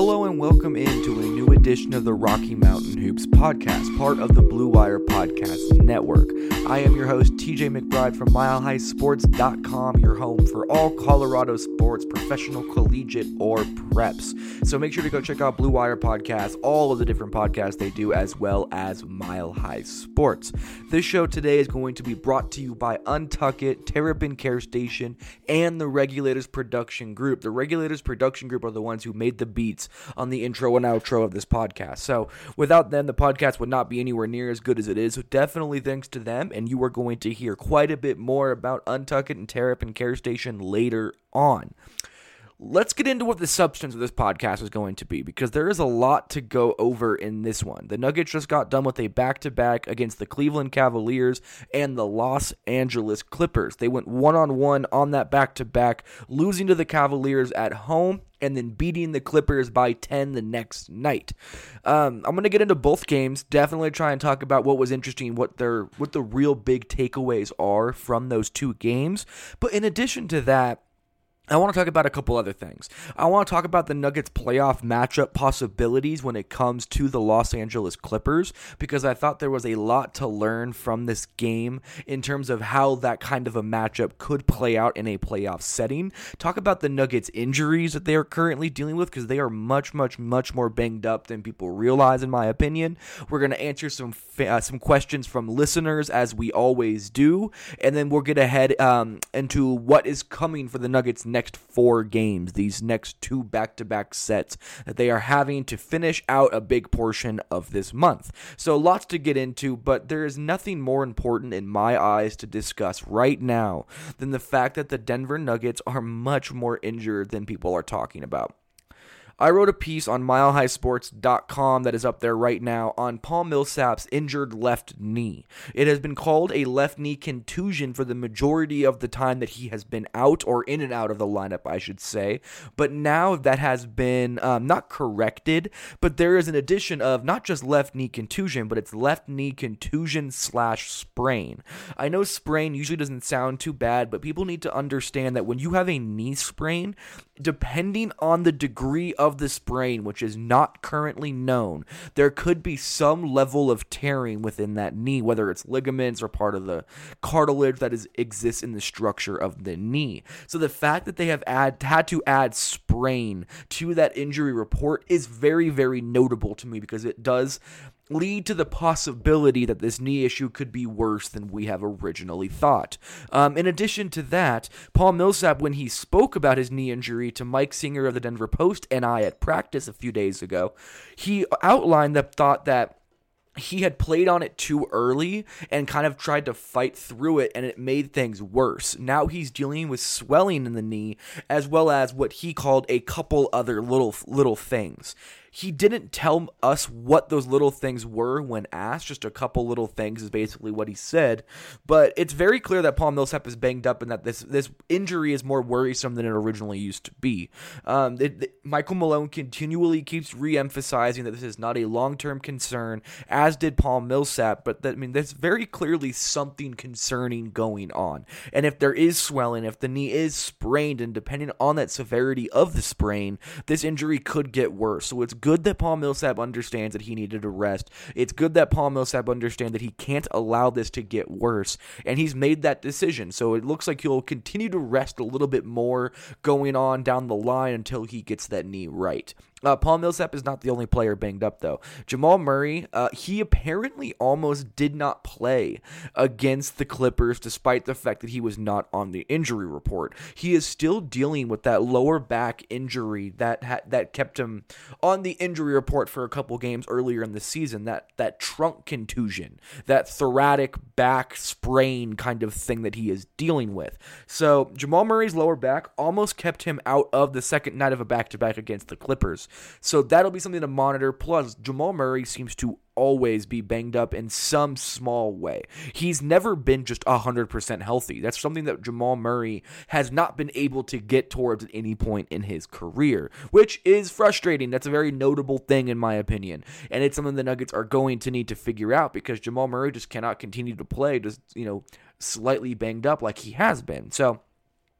Hello and welcome into a edition of the Rocky Mountain Hoops podcast, part of the Blue Wire Podcast Network. I am your host, TJ McBride from MileHighSports.com, your home for all Colorado sports, professional, collegiate, or preps. So make sure to go check out Blue Wire Podcast, all of the different podcasts they do, as well as Mile High Sports. This show today is going to be brought to you by Untuck It, Terrapin Care Station, and the Regulators Production Group. The Regulators Production Group are the ones who made the beats on the intro and outro of this podcast. So without them, the podcast would not be anywhere near as good as it is. So definitely thanks to them, and you are going to hear quite a bit more about Untuck It and Terrapin Care Station later on let's get into what the substance of this podcast is going to be because there is a lot to go over in this one. The Nuggets just got done with a back to back against the Cleveland Cavaliers and the Los Angeles Clippers. They went one on one on that back to back, losing to the Cavaliers at home and then beating the Clippers by 10 the next night. Um, I'm going to get into both games, definitely try and talk about what was interesting, what their what the real big takeaways are from those two games. But in addition to that, I want to talk about a couple other things. I want to talk about the Nuggets playoff matchup possibilities when it comes to the Los Angeles Clippers because I thought there was a lot to learn from this game in terms of how that kind of a matchup could play out in a playoff setting. Talk about the Nuggets injuries that they are currently dealing with because they are much much much more banged up than people realize in my opinion. We're going to answer some uh, some questions from listeners as we always do and then we'll get ahead um, into what is coming for the Nuggets next next four games, these next two back to back sets that they are having to finish out a big portion of this month. So, lots to get into, but there is nothing more important in my eyes to discuss right now than the fact that the Denver Nuggets are much more injured than people are talking about. I wrote a piece on milehighsports.com that is up there right now on Paul Millsap's injured left knee. It has been called a left knee contusion for the majority of the time that he has been out or in and out of the lineup, I should say. But now that has been um, not corrected, but there is an addition of not just left knee contusion, but it's left knee contusion slash sprain. I know sprain usually doesn't sound too bad, but people need to understand that when you have a knee sprain, depending on the degree of the sprain, which is not currently known, there could be some level of tearing within that knee, whether it's ligaments or part of the cartilage that is exists in the structure of the knee. So the fact that they have add, had to add sprain to that injury report is very, very notable to me because it does lead to the possibility that this knee issue could be worse than we have originally thought. Um, in addition to that, Paul Millsap, when he spoke about his knee injury to Mike Singer of the Denver Post and I at practice a few days ago, he outlined the thought that he had played on it too early and kind of tried to fight through it and it made things worse. Now he's dealing with swelling in the knee as well as what he called a couple other little little things. He didn't tell us what those little things were when asked. Just a couple little things is basically what he said. But it's very clear that Paul Millsap is banged up and that this this injury is more worrisome than it originally used to be. Um, it, it, Michael Malone continually keeps re-emphasizing that this is not a long-term concern, as did Paul Millsap. But that, I mean, there's very clearly something concerning going on. And if there is swelling, if the knee is sprained, and depending on that severity of the sprain, this injury could get worse. So it's good that Paul Millsap understands that he needed a rest. It's good that Paul Millsap understands that he can't allow this to get worse, and he's made that decision. So it looks like he'll continue to rest a little bit more going on down the line until he gets that knee right. Uh, Paul Millsap is not the only player banged up, though. Jamal Murray, uh, he apparently almost did not play against the Clippers, despite the fact that he was not on the injury report. He is still dealing with that lower back injury that ha- that kept him on the injury report for a couple games earlier in the season. That that trunk contusion, that thoracic back sprain kind of thing that he is dealing with. So Jamal Murray's lower back almost kept him out of the second night of a back to back against the Clippers. So that'll be something to monitor. Plus, Jamal Murray seems to always be banged up in some small way. He's never been just 100% healthy. That's something that Jamal Murray has not been able to get towards at any point in his career, which is frustrating. That's a very notable thing, in my opinion. And it's something the Nuggets are going to need to figure out because Jamal Murray just cannot continue to play just, you know, slightly banged up like he has been. So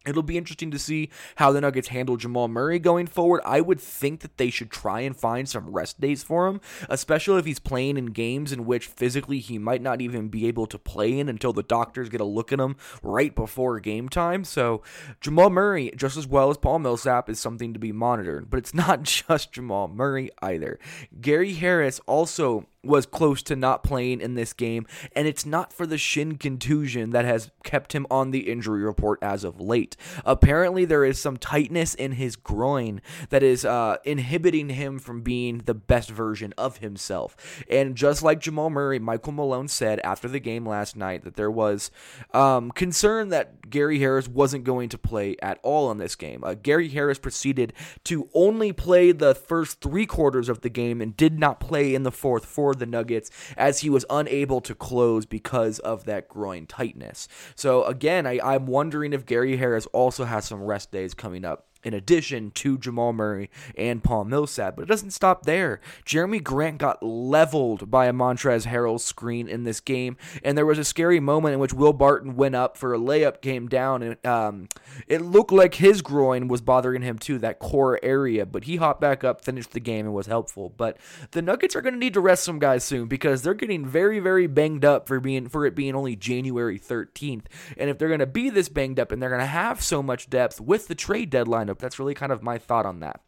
It'll be interesting to see how the Nuggets handle Jamal Murray going forward. I would think that they should try and find some rest days for him, especially if he's playing in games in which physically he might not even be able to play in until the doctors get a look at him right before game time. So, Jamal Murray, just as well as Paul Millsap, is something to be monitored. But it's not just Jamal Murray either. Gary Harris also was close to not playing in this game, and it's not for the shin contusion that has kept him on the injury report as of late. Apparently, there is some tightness in his groin that is uh, inhibiting him from being the best version of himself. And just like Jamal Murray, Michael Malone said after the game last night that there was um, concern that Gary Harris wasn't going to play at all in this game. Uh, Gary Harris proceeded to only play the first three quarters of the game and did not play in the fourth for the Nuggets as he was unable to close because of that groin tightness. So again, I, I'm wondering if Gary Harris also has some rest days coming up in addition to Jamal Murray and Paul Millsap. But it doesn't stop there. Jerami Grant got leveled by a Montrezl Harrell screen in this game, and there was a scary moment in which Will Barton went up for a layup, came down, and um, it looked like his groin was bothering him too, that core area. But he hopped back up, finished the game, and was helpful. But the Nuggets are going to need to rest some guys soon because they're getting very, very banged up for being for it being only January 13th. And if they're going to be this banged up and they're going to have so much depth with the trade deadline That's really kind of my thought on that.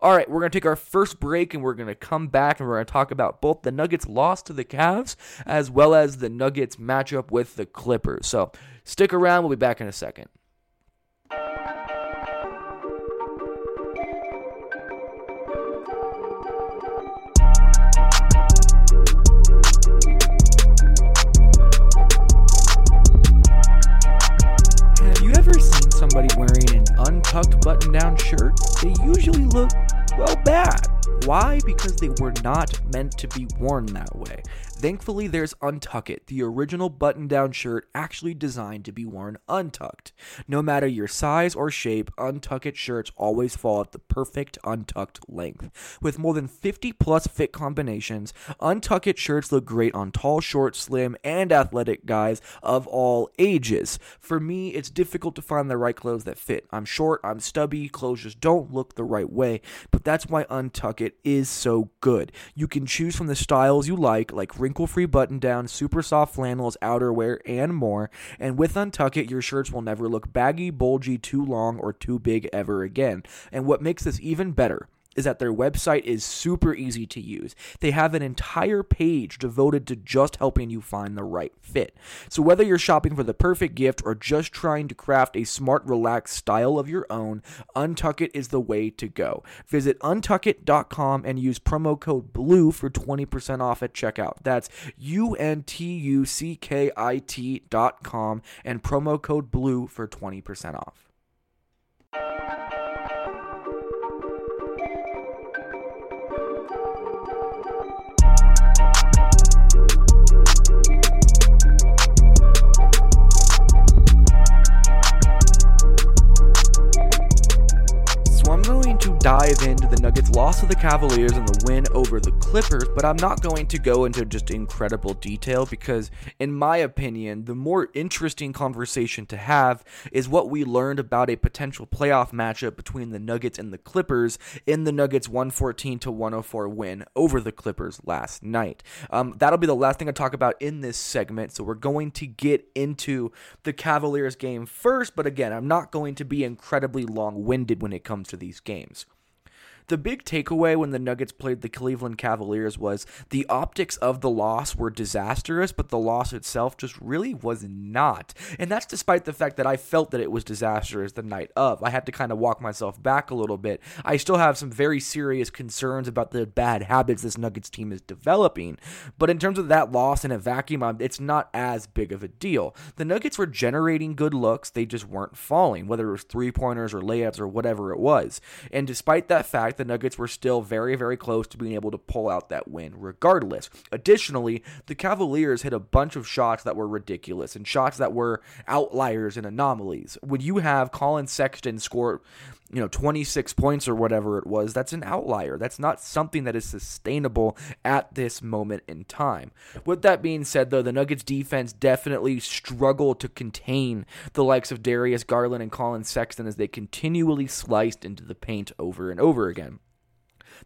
All right, we're going to take our first break and we're going to come back and we're going to talk about both the Nuggets' loss to the Cavs as well as the Nuggets' matchup with the Clippers. So stick around, we'll be back in a second. Untucked button down shirt, they usually look, well, bad. Why? Because they were not meant to be worn that way. Thankfully, there's Untuck It, the original button down shirt actually designed to be worn untucked. No matter your size or shape, Untuck It shirts always fall at the perfect untucked length. With more than 50 plus fit combinations, Untuck It shirts look great on tall, short, slim, and athletic guys of all ages. For me, it's difficult to find the right clothes that fit. I'm short, I'm stubby, clothes just don't look the right way, but that's why Untuck It is so good. You can choose from the styles you like, like wrinkle free button down, super soft flannels, outerwear, and more. And with Untuck It, your shirts will never look baggy, bulgy, too long, or too big ever again. And what makes this even better, is that their website is super easy to use. They have an entire page devoted to just helping you find the right fit. So, whether you're shopping for the perfect gift or just trying to craft a smart, relaxed style of your own, Untuck It is the way to go. Visit untuckit.com and use promo code BLUE for 20% off at checkout. That's U N T U C K I T.com and promo code BLUE for 20% off. Dive into the Nuggets' loss to the Cavaliers and the win over the Clippers, but I'm not going to go into just incredible detail because, in my opinion, the more interesting conversation to have is what we learned about a potential playoff matchup between the Nuggets and the Clippers in the Nuggets' 114 to 104 win over the Clippers last night. Um, that'll be the last thing I talk about in this segment, so we're going to get into the Cavaliers game first, but again, I'm not going to be incredibly long winded when it comes to these games the big takeaway when the Nuggets played the Cleveland Cavaliers was the optics of the loss were disastrous, but the loss itself just really was not. And that's despite the fact that I felt that it was disastrous the night of. I had to kind of walk myself back a little bit. I still have some very serious concerns about the bad habits this Nuggets team is developing, but in terms of that loss in a vacuum, um, it's not as big of a deal. The Nuggets were generating good looks, they just weren't falling, whether it was three pointers or layups or whatever it was. And despite that fact, the Nuggets were still very, very close to being able to pull out that win regardless. Additionally, the Cavaliers hit a bunch of shots that were ridiculous and shots that were outliers and anomalies. When you have Collin Sexton score you know 26 points or whatever it was that's an outlier. That's not something that is sustainable at this moment in time. With that being said though the nuggets defense definitely struggled to contain the likes of darius garland and collin sexton as they continually sliced into the paint over and over again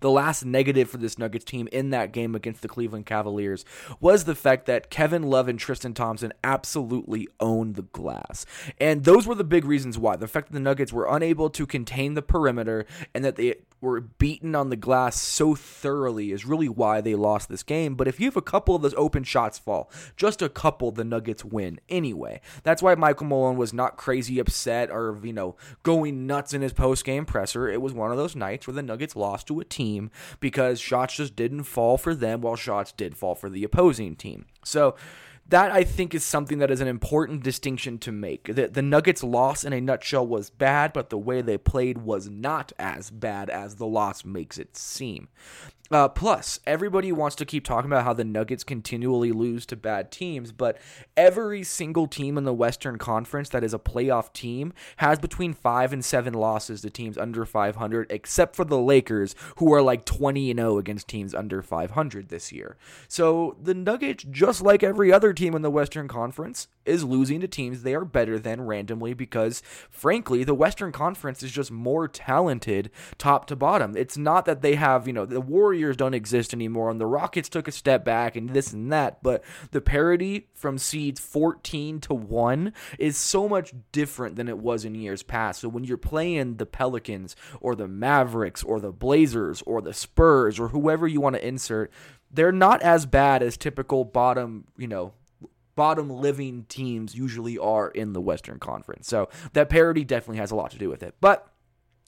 the last negative for this Nuggets team in that game against the Cleveland Cavaliers was the fact that Kevin Love and Tristan Thompson absolutely owned the glass. And those were the big reasons why. The fact that the Nuggets were unable to contain the perimeter and that they were beaten on the glass so thoroughly is really why they lost this game. But if you have a couple of those open shots fall, just a couple, the Nuggets win anyway. That's why Michael Malone was not crazy upset or, you know, going nuts in his post game presser. It was one of those nights where the Nuggets lost to a team because shots just didn't fall for them while shots did fall for the opposing team. So, that I think is something that is an important distinction to make. The, the Nuggets' loss in a nutshell was bad, but the way they played was not as bad as the loss makes it seem. Uh, plus, everybody wants to keep talking about how the Nuggets continually lose to bad teams, but every single team in the Western Conference that is a playoff team has between five and seven losses to teams under 500, except for the Lakers, who are like 20 and 0 against teams under 500 this year. So the Nuggets, just like every other team in the Western Conference, is losing to teams they are better than randomly because, frankly, the Western Conference is just more talented top to bottom. It's not that they have, you know, the Warriors don't exist anymore and the Rockets took a step back and this and that, but the parity from seeds 14 to 1 is so much different than it was in years past. So when you're playing the Pelicans or the Mavericks or the Blazers or the Spurs or whoever you want to insert, they're not as bad as typical bottom, you know, bottom living teams usually are in the Western Conference. So that parity definitely has a lot to do with it. But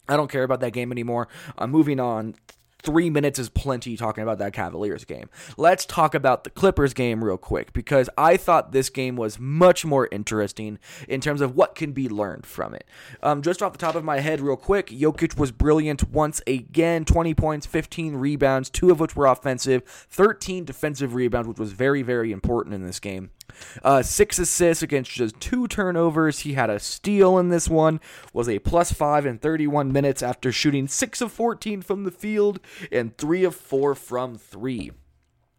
I don't care about that game anymore. I'm moving on three minutes is plenty talking about that Cavaliers game. Let's talk about the Clippers game real quick because I thought this game was much more interesting in terms of what can be learned from it. Um, just off the top of my head, real quick, Jokic was brilliant once again 20 points, 15 rebounds, two of which were offensive, 13 defensive rebounds, which was very, very important in this game. Uh, six assists against just two turnovers. He had a steal in this one, was a plus five in 31 minutes after shooting six of 14 from the field and three of four from three.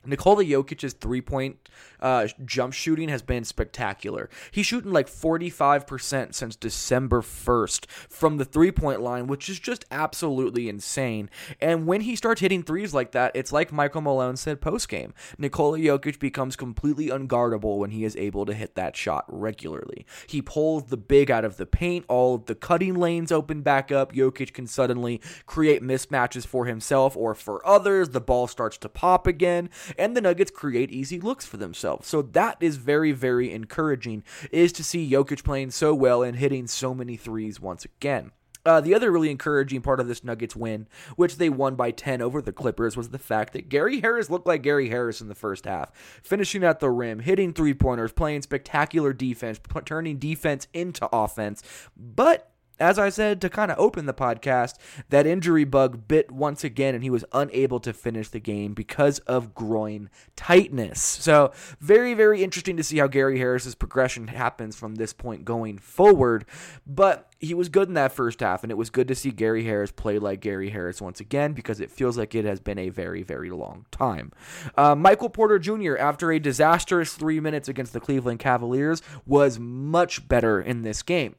Nikola Jokic's three point uh, jump shooting has been spectacular. He's shooting like 45% since December 1st from the three point line, which is just absolutely insane. And when he starts hitting threes like that, it's like Michael Malone said post game. Nikola Jokic becomes completely unguardable when he is able to hit that shot regularly. He pulls the big out of the paint, all of the cutting lanes open back up. Jokic can suddenly create mismatches for himself or for others. The ball starts to pop again and the Nuggets create easy looks for themselves. So that is very, very encouraging, is to see Jokic playing so well and hitting so many threes once again. Uh, the other really encouraging part of this Nuggets win, which they won by 10 over the Clippers, was the fact that Gary Harris looked like Gary Harris in the first half, finishing at the rim, hitting three pointers, playing spectacular defense, turning defense into offense. But as I said to kind of open the podcast, that injury bug bit once again, and he was unable to finish the game because of groin tightness. So, very, very interesting to see how Gary Harris's progression happens from this point going forward. But he was good in that first half, and it was good to see Gary Harris play like Gary Harris once again because it feels like it has been a very, very long time. Uh, Michael Porter Jr., after a disastrous three minutes against the Cleveland Cavaliers, was much better in this game.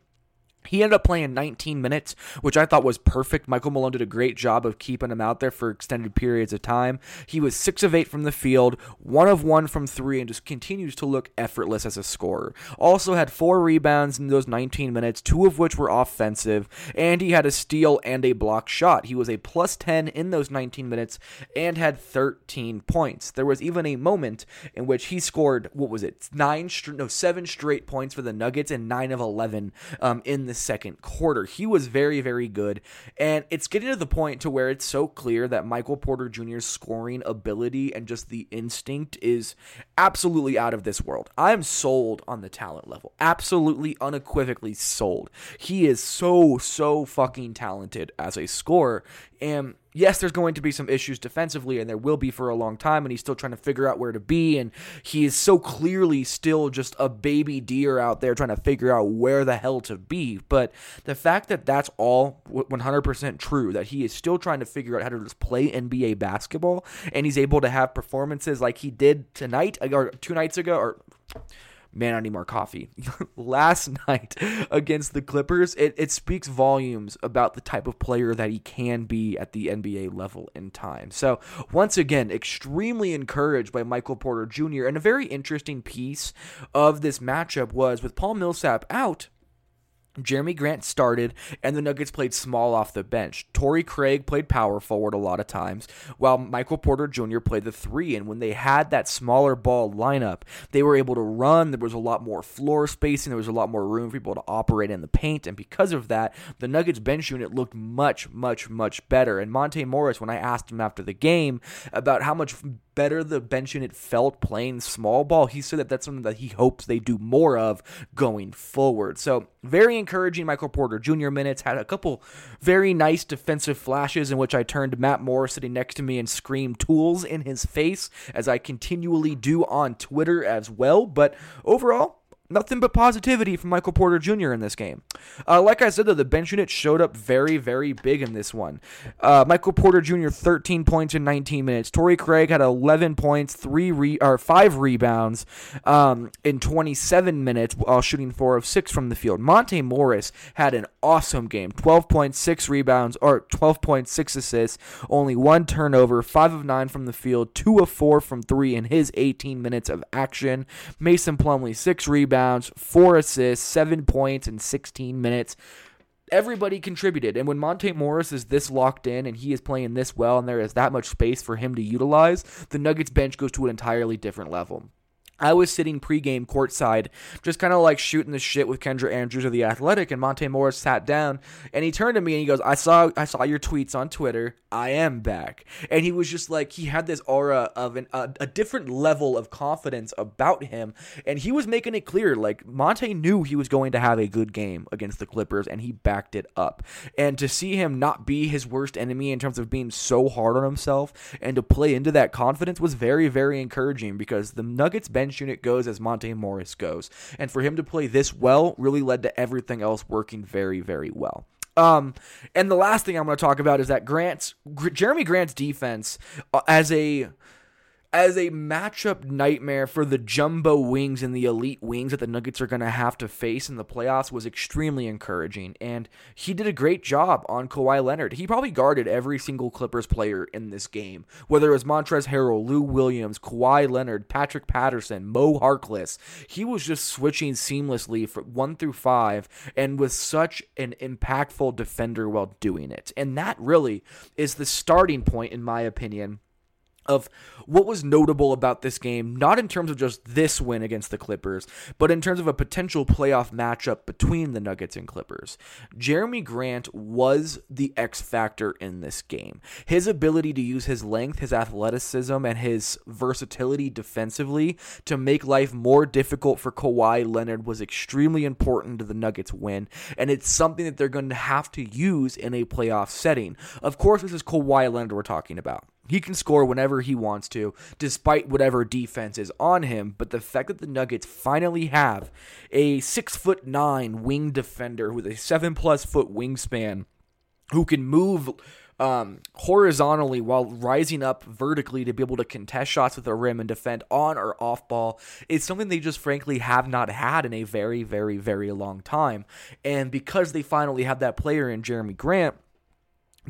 He ended up playing 19 minutes, which I thought was perfect. Michael Malone did a great job of keeping him out there for extended periods of time. He was 6 of 8 from the field, 1 of 1 from 3, and just continues to look effortless as a scorer. Also had 4 rebounds in those 19 minutes, 2 of which were offensive, and he had a steal and a block shot. He was a plus 10 in those 19 minutes and had 13 points. There was even a moment in which he scored, what was it, 9 no, 7 straight points for the Nuggets and 9 of 11 um, in the second quarter. He was very, very good. And it's getting to the point to where it's so clear that Michael Porter Jr.'s scoring ability and just the instinct is absolutely out of this world. I'm sold on the talent level. Absolutely unequivocally sold. He is so, so fucking talented as a scorer. And yes, there's going to be some issues defensively, and there will be for a long time, and he's still trying to figure out where to be, and he is so clearly still just a baby deer out there trying to figure out where the hell to be. But the fact that that's all 100% true, that he is still trying to figure out how to just play NBA basketball, and he's able to have performances like he did tonight or two nights ago, or man, I need more coffee. Last night against the Clippers, it, it speaks volumes about the type of player that he can be at the NBA level in time. So, once again, extremely encouraged by Michael Porter Jr. And a very interesting piece of this matchup was with Paul Millsap out Jerami Grant started, and the Nuggets played small off the bench. Torrey Craig played power forward a lot of times, while Michael Porter Jr. played the three. And when they had that smaller ball lineup, they were able to run. There was a lot more floor spacing. There was a lot more room for people to operate in the paint. And because of that, the Nuggets bench unit looked much, much, much better. And Monte Morris, when I asked him after the game about how much better the bench unit felt playing small ball, he said that that's something that he hopes they do more of going forward. So, very encouraging Michael Porter Jr. minutes. Had a couple very nice defensive flashes in which I turned Matt Moore sitting next to me and screamed tools in his face, as I continually do on Twitter as well. But overall, nothing but positivity from Michael Porter Jr. in this game. Uh, like I said, though, the bench unit showed up very, very big in this one. Uh, Michael Porter Jr. 13 points in 19 minutes. Torrey Craig had 11 points, three re- or five rebounds um, in 27 minutes while shooting four of six from the field. Monte Morris had an awesome game. 12.6 rebounds or 12.6 assists, only one turnover, five of nine from the field, two of four from three in his 18 minutes of action. Mason Plumlee six rebounds rebounds, four assists, seven points in 16 minutes. Everybody contributed. And when Monte Morris is this locked in and he is playing this well and there is that much space for him to utilize, the Nuggets bench goes to an entirely different level. I was sitting pregame courtside, just kind of like shooting the shit with Kendra Andrews of the Athletic, and Monte Morris sat down and he turned to me and he goes, "I saw, I saw your tweets on Twitter. I am back." And he was just like, he had this aura of an, a, a different level of confidence about him, and he was making it clear, like Monte knew he was going to have a good game against the Clippers, and he backed it up. And to see him not be his worst enemy in terms of being so hard on himself and to play into that confidence was very, very encouraging because the Nuggets bench bench unit goes as Monte Morris goes. And for him to play this well really led to everything else working very, very well. Um, and the last thing I'm going to talk about is that Grant's Jerami Grant's defense uh, as a as a matchup nightmare for the jumbo wings and the elite wings that the Nuggets are going to have to face in the playoffs was extremely encouraging. And he did a great job on Kawhi Leonard. He probably guarded every single Clippers player in this game, whether it was Montrezl Harrell, Lou Williams, Kawhi Leonard, Patrick Patterson, Mo Harkless. He was just switching seamlessly from one through five and was such an impactful defender while doing it. And that really is the starting point, in my opinion of what was notable about this game, not in terms of just this win against the Clippers, but in terms of a potential playoff matchup between the Nuggets and Clippers. Jerami Grant was the X factor in this game. His ability to use his length, his athleticism, and his versatility defensively to make life more difficult for Kawhi Leonard was extremely important to the Nuggets win, and it's something that they're going to have to use in a playoff setting. Of course, this is Kawhi Leonard we're talking about. He can score whenever he wants to, despite whatever defense is on him. But the fact that the Nuggets finally have a six foot nine wing defender with a seven plus foot wingspan who can move um, horizontally while rising up vertically to be able to contest shots with the rim and defend on or off ball is something they just frankly have not had in a very, very, very long time. And because they finally have that player in Jerami Grant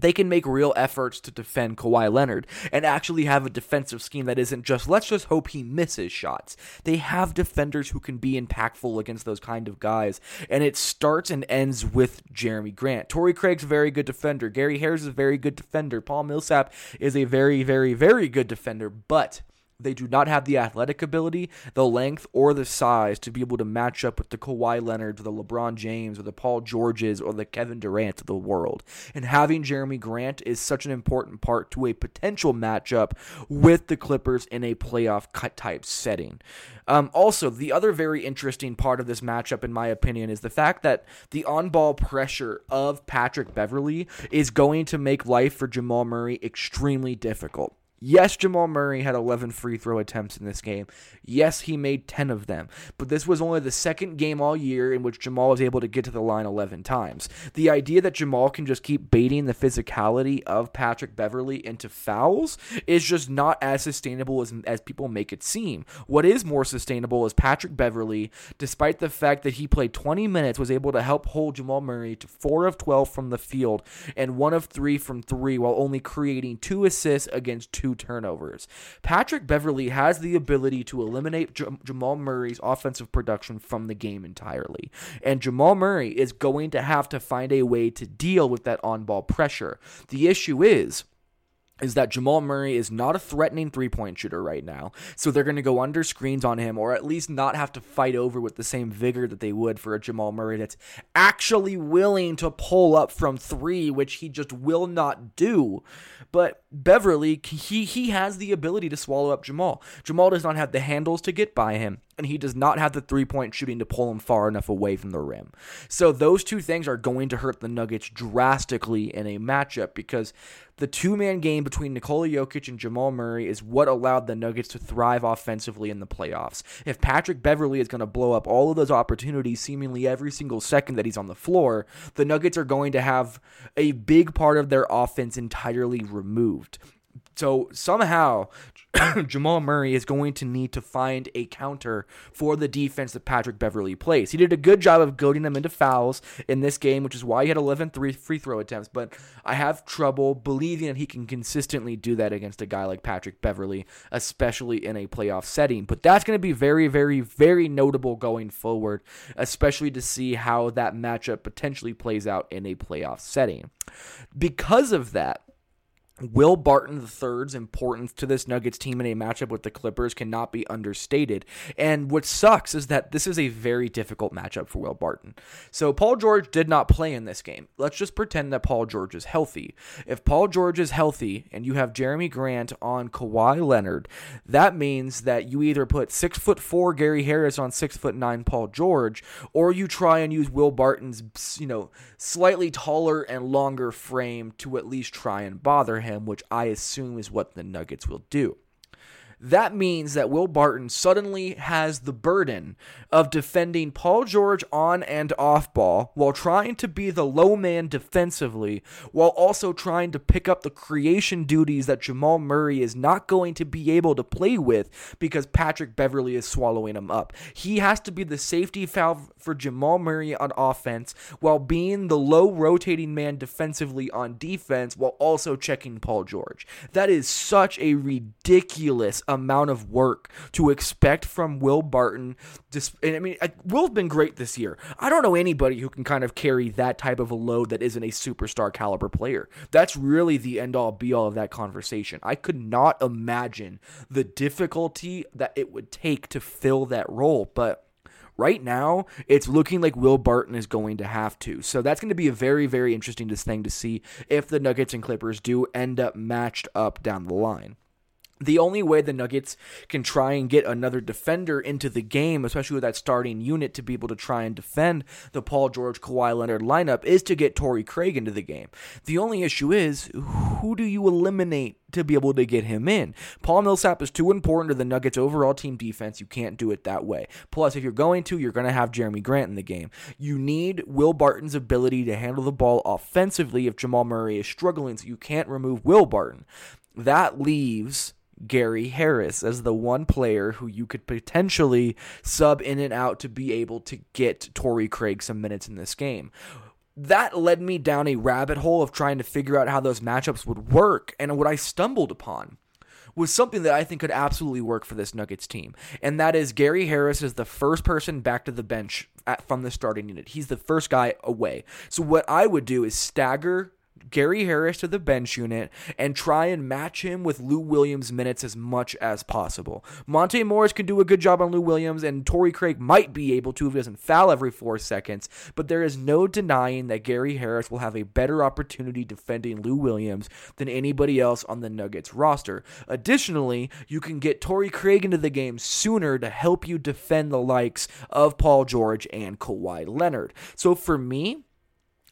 they can make real efforts to defend Kawhi Leonard and actually have a defensive scheme that isn't just let's just hope he misses shots. They have defenders who can be impactful against those kind of guys, and it starts and ends with Jerami Grant. Torrey Craig's a very good defender. Gary Harris is a very good defender. Paul Millsap is a very, very, very good defender, but They do not have the athletic ability, the length, or the size to be able to match up with the Kawhi Leonards, or the LeBron James, or the Paul Georges, or the Kevin Durant of the world. And having Jerami Grant is such an important part to a potential matchup with the Clippers in a playoff cut type setting. Um, also, the other very interesting part of this matchup, in my opinion, is the fact that the on ball pressure of Patrick Beverley is going to make life for Jamal Murray extremely difficult. Yes, Jamal Murray had 11 free throw attempts in this game. Yes, he made 10 of them. But this was only the second game all year in which Jamal was able to get to the line 11 times. The idea that Jamal can just keep baiting the physicality of Patrick Beverley into fouls is just not as sustainable as, as people make it seem. What is more sustainable is Patrick Beverley, despite the fact that he played 20 minutes, was able to help hold Jamal Murray to 4 of 12 from the field and 1 of 3 from 3 while only creating 2 assists against 2 two turnovers. Patrick Beverley has the ability to eliminate J- Jamal Murray's offensive production from the game entirely. And Jamal Murray is going to have to find a way to deal with that on ball pressure. The issue is, is that Jamal Murray is not a threatening three point shooter right now. So they're going to go under screens on him or at least not have to fight over with the same vigor that they would for a Jamal Murray that's actually willing to pull up from three, which he just will not do. But Beverley, he, he has the ability to swallow up Jamal. Jamal does not have the handles to get by him and he does not have the three point shooting to pull him far enough away from the rim. So those two things are going to hurt the Nuggets drastically in a matchup because the two man game between Nikola Jokic and Jamal Murray is what allowed the Nuggets to thrive offensively in the playoffs. If Patrick Beverley is going to blow up all of those opportunities seemingly every single second that he's on the floor, the Nuggets are going to have a big part of their offense entirely removed. So somehow Jamal Murray is going to need to find a counter for the defense that Patrick Beverley plays. He did a good job of goading them into fouls in this game, which is why he had 11 three free throw attempts, but I have trouble believing that he can consistently do that against a guy like Patrick Beverley, especially in a playoff setting. But that's going to be very, very, very notable going forward, especially to see how that matchup potentially plays out in a playoff setting. Because of that, Will Barton III's importance to this Nuggets team in a matchup with the Clippers cannot be understated. And what sucks is that this is a very difficult matchup for Will Barton. So Paul George did not play in this game. Let's just pretend that Paul George is healthy. If Paul George is healthy and you have Jerami Grant on Kawhi Leonard, that means that you either put six foot four Gary Harris on six foot nine Paul George, or you try and use Will Barton's you know slightly taller and longer frame to at least try and bother him him, which I assume is what the Nuggets will do. That means that Will Barton suddenly has the burden of defending Paul George on and off ball while trying to be the low man defensively, while also trying to pick up the creation duties that Jamal Murray is not going to be able to play with because Patrick Beverley is swallowing him up. He has to be the safety valve for Jamal Murray on offense while being the low rotating man defensively on defense while also checking Paul George. That is such a ridiculous amount of work to expect from Will Barton. And I mean, Will's been great this year. I don't know anybody who can kind of carry that type of a load that isn't a superstar caliber player. That's really the end all be all of that conversation. I could not imagine the difficulty that it would take to fill that role, but right now it's looking like Will Barton is going to have to. So that's going to be a very, very interesting thing to see if the Nuggets and Clippers do end up matched up down the line the only way the Nuggets can try and get another defender into the game, especially with that starting unit to be able to try and defend the Paul George Kawhi Leonard lineup, is to get Torrey Craig into the game. The only issue is who do you eliminate to be able to get him in? Paul Millsap is too important to the Nuggets' overall team defense. You can't do it that way. Plus, if you're going to, you're going to have Jerami Grant in the game. You need Will Barton's ability to handle the ball offensively if Jamal Murray is struggling, so you can't remove Will Barton. That leaves Gary Harris as the one player who you could potentially sub in and out to be able to get Torrey Craig some minutes in this game. That led me down a rabbit hole of trying to figure out how those matchups would work, and what I stumbled upon was something that I think could absolutely work for this Nuggets team. And that is Gary Harris is the first person back to the bench at, from the starting unit. He's the first guy away. So what I would do is stagger Gary Harris to the bench unit and try and match him with Lou Williams' minutes as much as possible. Monte Morris can do a good job on Lou Williams, and Torrey Craig might be able to if he doesn't foul every four seconds, but there is no denying that Gary Harris will have a better opportunity defending Lou Williams than anybody else on the Nuggets roster. Additionally, you can get Torrey Craig into the game sooner to help you defend the likes of Paul George and Kawhi Leonard. So for me,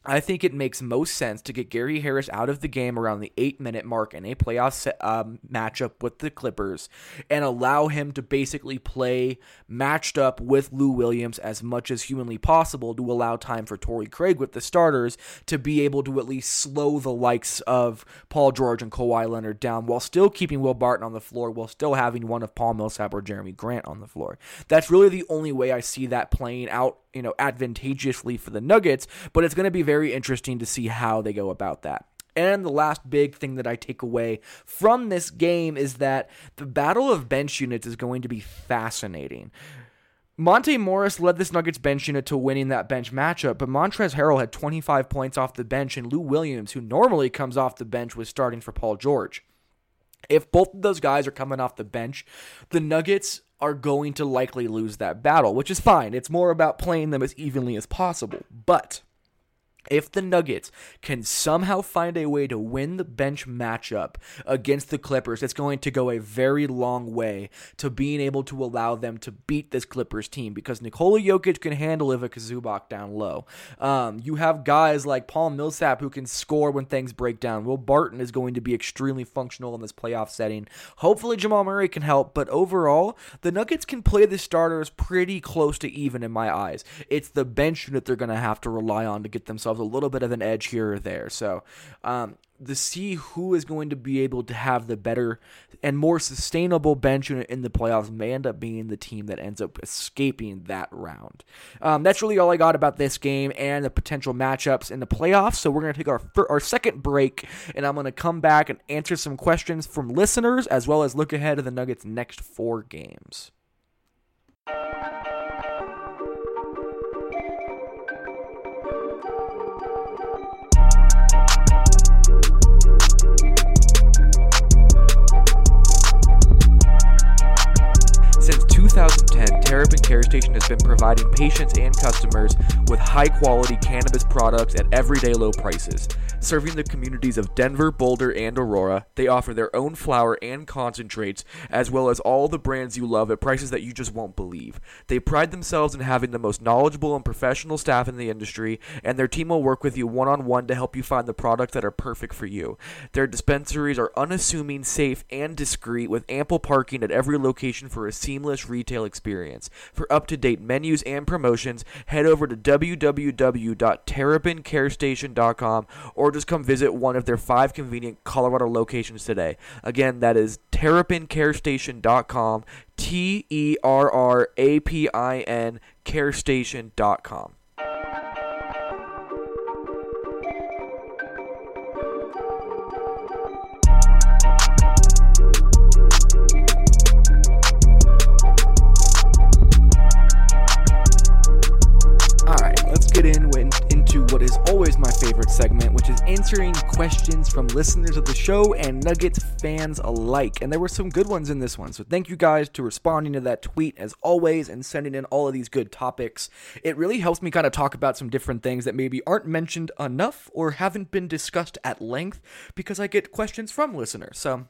I think it makes most sense to get Gary Harris out of the game around the eight minute mark in a playoff set, um, matchup with the Clippers and allow him to basically play matched up with Lou Williams as much as humanly possible to allow time for Torrey Craig with the starters to be able to at least slow the likes of Paul George and Kawhi Leonard down while still keeping Will Barton on the floor while still having one of Paul Millsap or Jerami Grant on the floor. That's really the only way I see that playing out you know, advantageously for the Nuggets, but it's going to be very interesting to see how they go about that. And the last big thing that I take away from this game is that the battle of bench units is going to be fascinating. Monte Morris led this Nuggets bench unit to winning that bench matchup, but Montrezl Harrell had 25 points off the bench, and Lou Williams, who normally comes off the bench, was starting for Paul George. If both of those guys are coming off the bench, the Nuggets are going to likely lose that battle, which is fine. It's more about playing them as evenly as possible. But if the Nuggets can somehow find a way to win the bench matchup against the Clippers, it's going to go a very long way to being able to allow them to beat this Clippers team because Nikola Jokic can handle Ivica Zubac down low. Um, you have guys like Paul Millsap who can score when things break down. Will Barton is going to be extremely functional in this playoff setting. Hopefully, Jamal Murray can help, but overall, the Nuggets can play the starters pretty close to even in my eyes. It's the bench unit they're going to have to rely on to get themselves a little bit of an edge here or there. So, um, to see who is going to be able to have the better and more sustainable bench unit in the playoffs may end up being the team that ends up escaping that round. Um, that's really all I got about this game and the potential matchups in the playoffs. So we're going to take our our second break, and I'm going to come back and answer some questions from listeners as well as look ahead of the Nuggets' next four games. 2010, Terrapin Care Station has been providing patients and customers with high quality cannabis products at everyday low prices. Serving the communities of Denver, Boulder, and Aurora, they offer their own flower and concentrates, as well as all the brands you love at prices that you just won't believe. They pride themselves in having the most knowledgeable and professional staff in the industry, and their team will work with you one on one to help you find the products that are perfect for you. Their dispensaries are unassuming, safe, and discreet, with ample parking at every location for a seamless retail experience. For up to date menus and promotions, head over to www.terrapincarestation.com or just come visit one of their five convenient Colorado locations today. Again, that is terrapincarestation.com, T E R R A P I N carestation.com. favorite segment, which is answering questions from listeners of the show and Nuggets fans alike. And there were some good ones in this one. So thank you guys to responding to that tweet as always and sending in all of these good topics. It really helps me kind of talk about some different things that maybe aren't mentioned enough or haven't been discussed at length because I get questions from listeners. So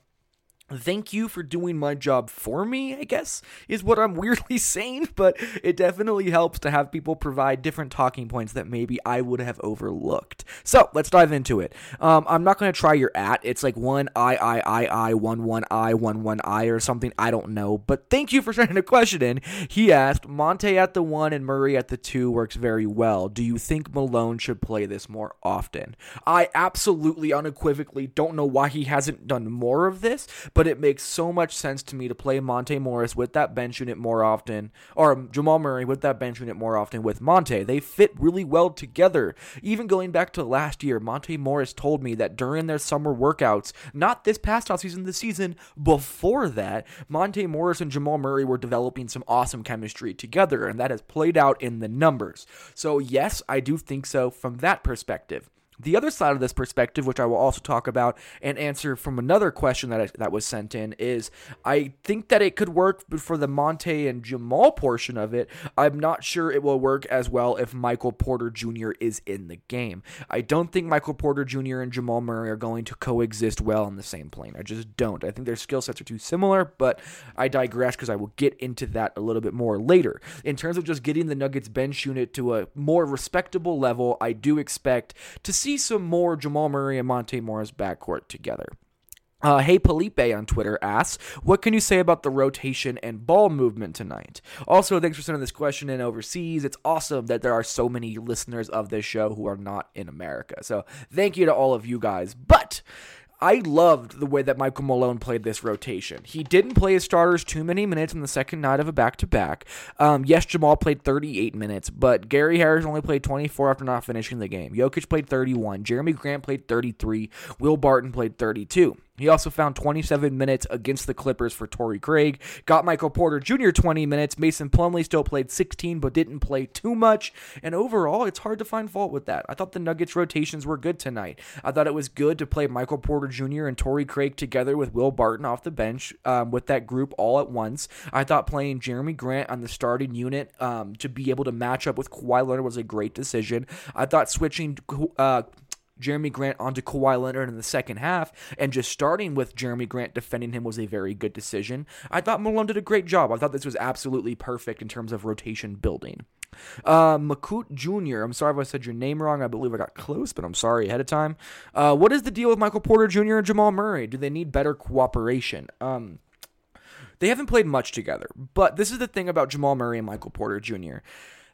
thank you for doing my job for me, I guess, is what I'm weirdly saying, but it definitely helps to have people provide different talking points that maybe I would have overlooked. So let's dive into it. Um, I'm not going to try your at. It's like one I, I, I, I, one, one, I, one, one, I, or something. I don't know, but thank you for sending a question in. He asked, Monte at the one and Murray at the two works very well. Do you think Malone should play this more often? I absolutely unequivocally don't know why he hasn't done more of this, but it makes so much sense to me to play Monte Morris with that bench unit more often, or Jamal Murray with that bench unit more often with Monte. They fit really well together. Even going back to last year, Monte Morris told me that during their summer workouts, not this past offseason, the season before that, Monte Morris and Jamal Murray were developing some awesome chemistry together, and that has played out in the numbers. So, yes, I do think so from that perspective. The other side of this perspective, which I will also talk about and answer from another question that I, that was sent in, is I think that it could work for the Monte and Jamal portion of it. I'm not sure it will work as well if Michael Porter Jr. is in the game. I don't think Michael Porter Jr. and Jamal Murray are going to coexist well on the same plane. I just don't. I think their skill sets are too similar, but I digress because I will get into that a little bit more later. In terms of just getting the Nuggets bench unit to a more respectable level, I do expect to see see some more Jamal Murray and Monte Morris backcourt together. Uh, hey Felipe on Twitter asks, what can you say about the rotation and ball movement tonight? Also, thanks for sending this question in overseas. It's awesome that there are so many listeners of this show who are not in America. So thank you to all of you guys. But I loved the way that Michael Malone played this rotation. He didn't play his starters too many minutes in the second night of a back to back. Yes, Jamal played 38 minutes, but Gary Harris only played 24 after not finishing the game. Jokic played 31. Jerami Grant played 33. Will Barton played 32. He also found 27 minutes against the Clippers for Torrey Craig. Got Michael Porter Jr. 20 minutes. Mason Plumlee still played 16, but didn't play too much. And overall, it's hard to find fault with that. I thought the Nuggets rotations were good tonight. I thought it was good to play Michael Porter Jr. and Torrey Craig together with Will Barton off the bench um, with that group all at once. I thought playing Jerami Grant on the starting unit um, to be able to match up with Kawhi Leonard was a great decision. I thought switching. Uh, Jerami Grant onto Kawhi Leonard in the second half, and just starting with Jerami Grant defending him was a very good decision. I thought Malone did a great job. I thought this was absolutely perfect in terms of rotation building. Uh, Makut Jr., I'm sorry if I said your name wrong. I believe I got close, but I'm sorry ahead of time. Uh, what is the deal with Michael Porter Jr. and Jamal Murray? Do they need better cooperation? Um, they haven't played much together, but this is the thing about Jamal Murray and Michael Porter Jr.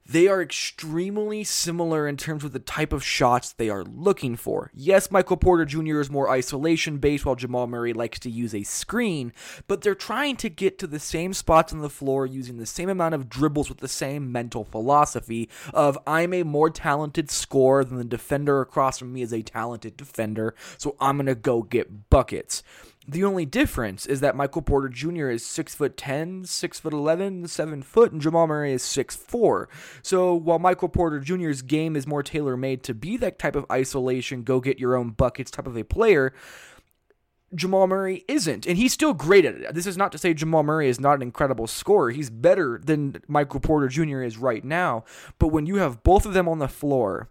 They are extremely similar in terms of the type of shots they are looking for. Yes, Michael Porter Jr. is more isolation based, while Jamal Murray likes to use a screen, but they're trying to get to the same spots on the floor using the same amount of dribbles with the same mental philosophy of I'm a more talented scorer than the defender across from me is a talented defender, so I'm going to go get buckets. The only difference is that Michael Porter Jr. is six foot ten, six foot eleven, seven foot, and Jamal Murray is six four. So while Michael Porter Jr.'s game is more tailor made to be that type of isolation, go get your own buckets type of a player, Jamal Murray isn't, and he's still great at it. This is not to say Jamal Murray is not an incredible scorer. He's better than Michael Porter Jr. is right now. But when you have both of them on the floor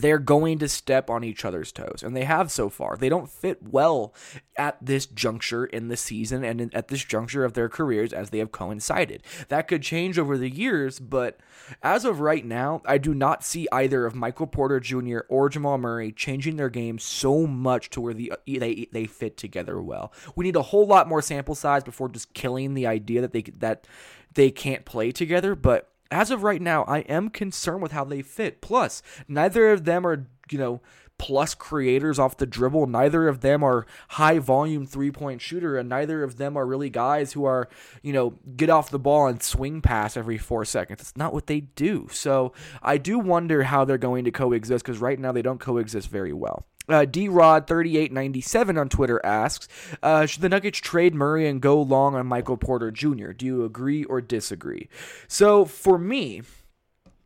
they're going to step on each other's toes, and they have so far. They don't fit well at this juncture in the season and at this juncture of their careers as they have coincided. That could change over the years, but as of right now, I do not see either of Michael Porter Jr. or Jamal Murray changing their game so much to where the, they they fit together well. We need a whole lot more sample size before just killing the idea that they that they can't play together, but as of right now, I am concerned with how they fit. Plus, neither of them are, you know, plus creators off the dribble. Neither of them are high volume three point shooter, and neither of them are really guys who are, you know, get off the ball and swing pass every four seconds. It's not what they do. So I do wonder how they're going to coexist because right now they don't coexist very well. Uh, D Rod thirty eight ninety seven on Twitter asks, uh, should the Nuggets trade Murray and go long on Michael Porter Jr.? Do you agree or disagree? So for me,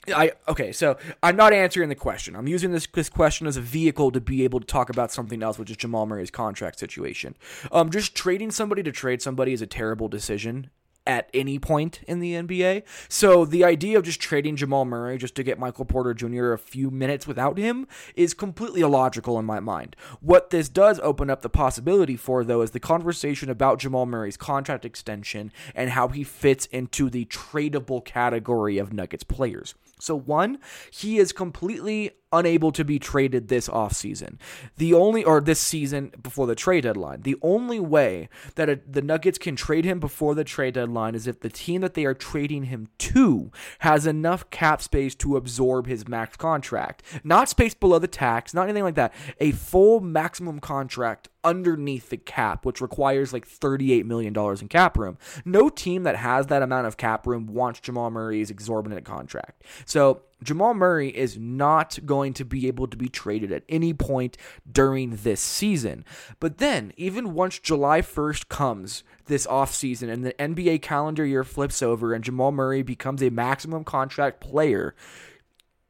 I okay, so I'm not answering the question. I'm using this this question as a vehicle to be able to talk about something else, which is Jamal Murray's contract situation. Um, just trading somebody to trade somebody is a terrible decision at any point in the NBA. So the idea of just trading Jamal Murray just to get Michael Porter Jr. a few minutes without him is completely illogical in my mind. What this does open up the possibility for, though, is the conversation about Jamal Murray's contract extension and how he fits into the tradable category of Nuggets players. So, one, he is completely unable to be traded this offseason. The only, or this season before the trade deadline, the only way that a, the Nuggets can trade him before the trade deadline is if the team that they are trading him to has enough cap space to absorb his max contract. Not space below the tax, not anything like that. A full maximum contract underneath the cap, which requires like $38 million in cap room. No team that has that amount of cap room wants Jamal Murray's exorbitant contract. So Jamal Murray is not going to be able to be traded at any point during this season. But then, even once July 1st comes this offseason and the NBA calendar year flips over and Jamal Murray becomes a maximum contract player,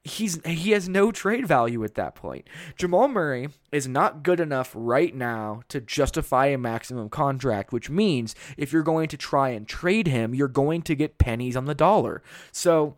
he's he has no trade value at that point. Jamal Murray is not good enough right now to justify a maximum contract, which means if you're going to try and trade him, you're going to get pennies on the dollar. So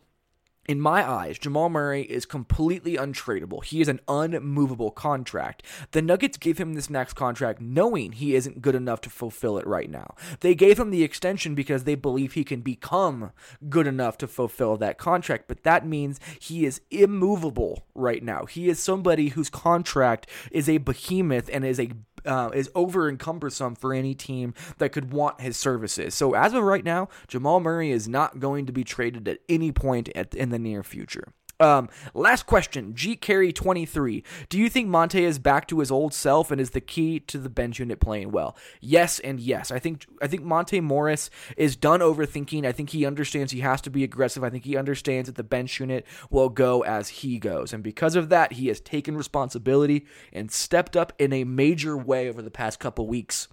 in my eyes, Jamal Murray is completely untradeable. He is an unmovable contract. The Nuggets gave him this max contract knowing he isn't good enough to fulfill it right now. They gave him the extension because they believe he can become good enough to fulfill that contract, but that means he is immovable right now. He is somebody whose contract is a behemoth and is a uh, is over encumbersome for any team that could want his services. So as of right now, Jamal Murray is not going to be traded at any point at, in the near future. Um, last question, G Carry 23. Do you think Monte is back to his old self and is the key to the bench unit playing well? Yes and yes. I think I think Monte Morris is done overthinking. I think he understands he has to be aggressive. I think he understands that the bench unit will go as he goes. And because of that, he has taken responsibility and stepped up in a major way over the past couple weeks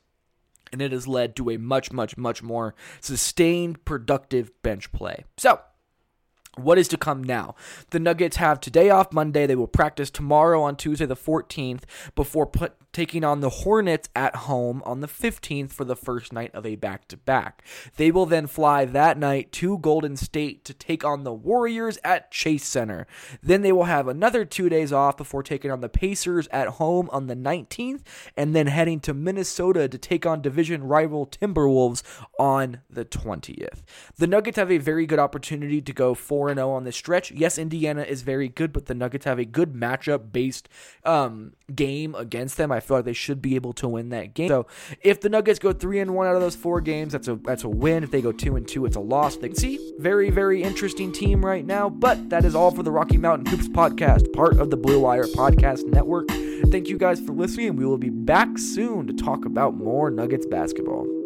and it has led to a much, much, much more sustained, productive bench play. So, what is to come now? The Nuggets have today off Monday. They will practice tomorrow on Tuesday, the 14th, before put, taking on the Hornets at home on the 15th for the first night of a back to back. They will then fly that night to Golden State to take on the Warriors at Chase Center. Then they will have another two days off before taking on the Pacers at home on the 19th, and then heading to Minnesota to take on division rival Timberwolves on the 20th. The Nuggets have a very good opportunity to go 4 0 on this stretch. Yes, Indiana is very good, but the Nuggets have a good matchup based um, game against them. I feel like they should be able to win that game. So if the Nuggets go three and one out of those four games, that's a that's a win. If they go two and two, it's a loss. They see very very interesting team right now. But that is all for the Rocky Mountain Hoops podcast, part of the Blue Wire Podcast Network. Thank you guys for listening. And we will be back soon to talk about more Nuggets basketball.